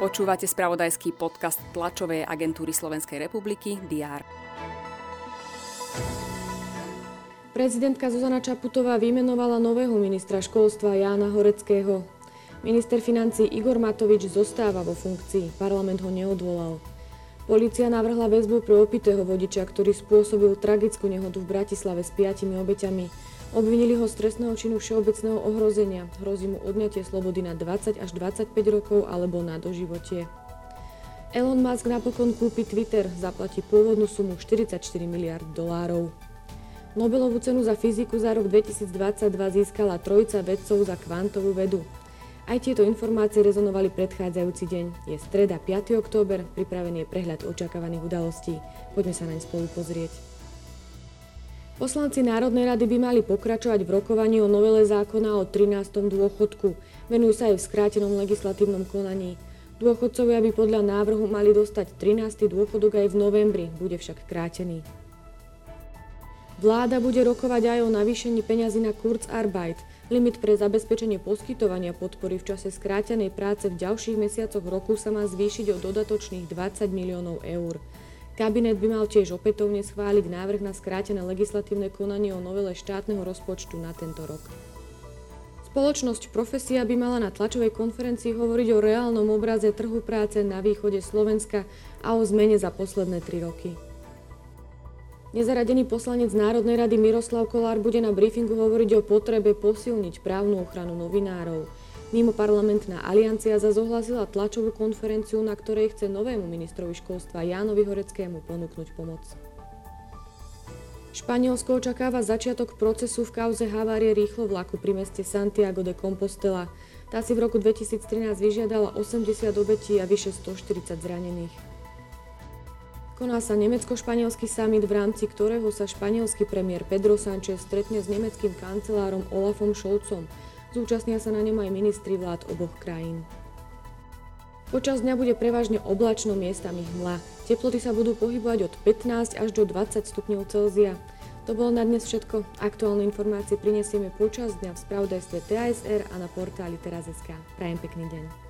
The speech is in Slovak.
Počúvate spravodajský podcast tlačovej agentúry Slovenskej republiky DR. Prezidentka Zuzana Čaputová vymenovala nového ministra školstva Jána Horeckého. Minister financí Igor Matovič zostáva vo funkcii. Parlament ho neodvolal. Polícia navrhla väzbu pre opitého vodiča, ktorý spôsobil tragickú nehodu v Bratislave s piatimi obeťami. Obvinili ho z trestného činu všeobecného ohrozenia. Hrozí mu odňatie slobody na 20 až 25 rokov alebo na doživotie. Elon Musk napokon kúpi Twitter, zaplatí pôvodnú sumu 44 miliard dolárov. Nobelovú cenu za fyziku za rok 2022 získala trojica vedcov za kvantovú vedu. Aj tieto informácie rezonovali predchádzajúci deň. Je streda 5. október, pripravený je prehľad očakávaných udalostí. Poďme sa naň spolu pozrieť. Poslanci Národnej rady by mali pokračovať v rokovaní o novele zákona o 13. dôchodku. Venujú sa aj v skrátenom legislatívnom konaní. Dôchodcovia by podľa návrhu mali dostať 13. dôchodok aj v novembri, bude však krátený. Vláda bude rokovať aj o navýšení peňazí na Kurzarbeit. Limit pre zabezpečenie poskytovania podpory v čase skrátenej práce v ďalších mesiacoch roku sa má zvýšiť o dodatočných 20 miliónov eur. Kabinet by mal tiež opätovne schváliť návrh na skrátené legislatívne konanie o novele štátneho rozpočtu na tento rok. Spoločnosť Profesia by mala na tlačovej konferencii hovoriť o reálnom obraze trhu práce na východe Slovenska a o zmene za posledné tri roky. Nezaradený poslanec Národnej rady Miroslav Kolár bude na briefingu hovoriť o potrebe posilniť právnu ochranu novinárov. Mimo parlamentná aliancia zazohlasila tlačovú konferenciu, na ktorej chce novému ministrovi školstva Jánovi Horeckému ponúknuť pomoc. Španielsko očakáva začiatok procesu v kauze havárie rýchlo vlaku pri meste Santiago de Compostela. Tá si v roku 2013 vyžiadala 80 obetí a vyše 140 zranených. Koná sa nemecko-španielský summit, v rámci ktorého sa španielský premiér Pedro Sánchez stretne s nemeckým kancelárom Olafom Scholzom. Zúčastnia sa na ňom aj ministri vlád oboch krajín. Počas dňa bude prevažne oblačno miestami hmla. Teploty sa budú pohybovať od 15 až do 20 stupňov Celzia. To bolo na dnes všetko. Aktuálne informácie prinesieme počas dňa v spravodajstve TASR a na portáli teraz.sk. Prajem pekný deň.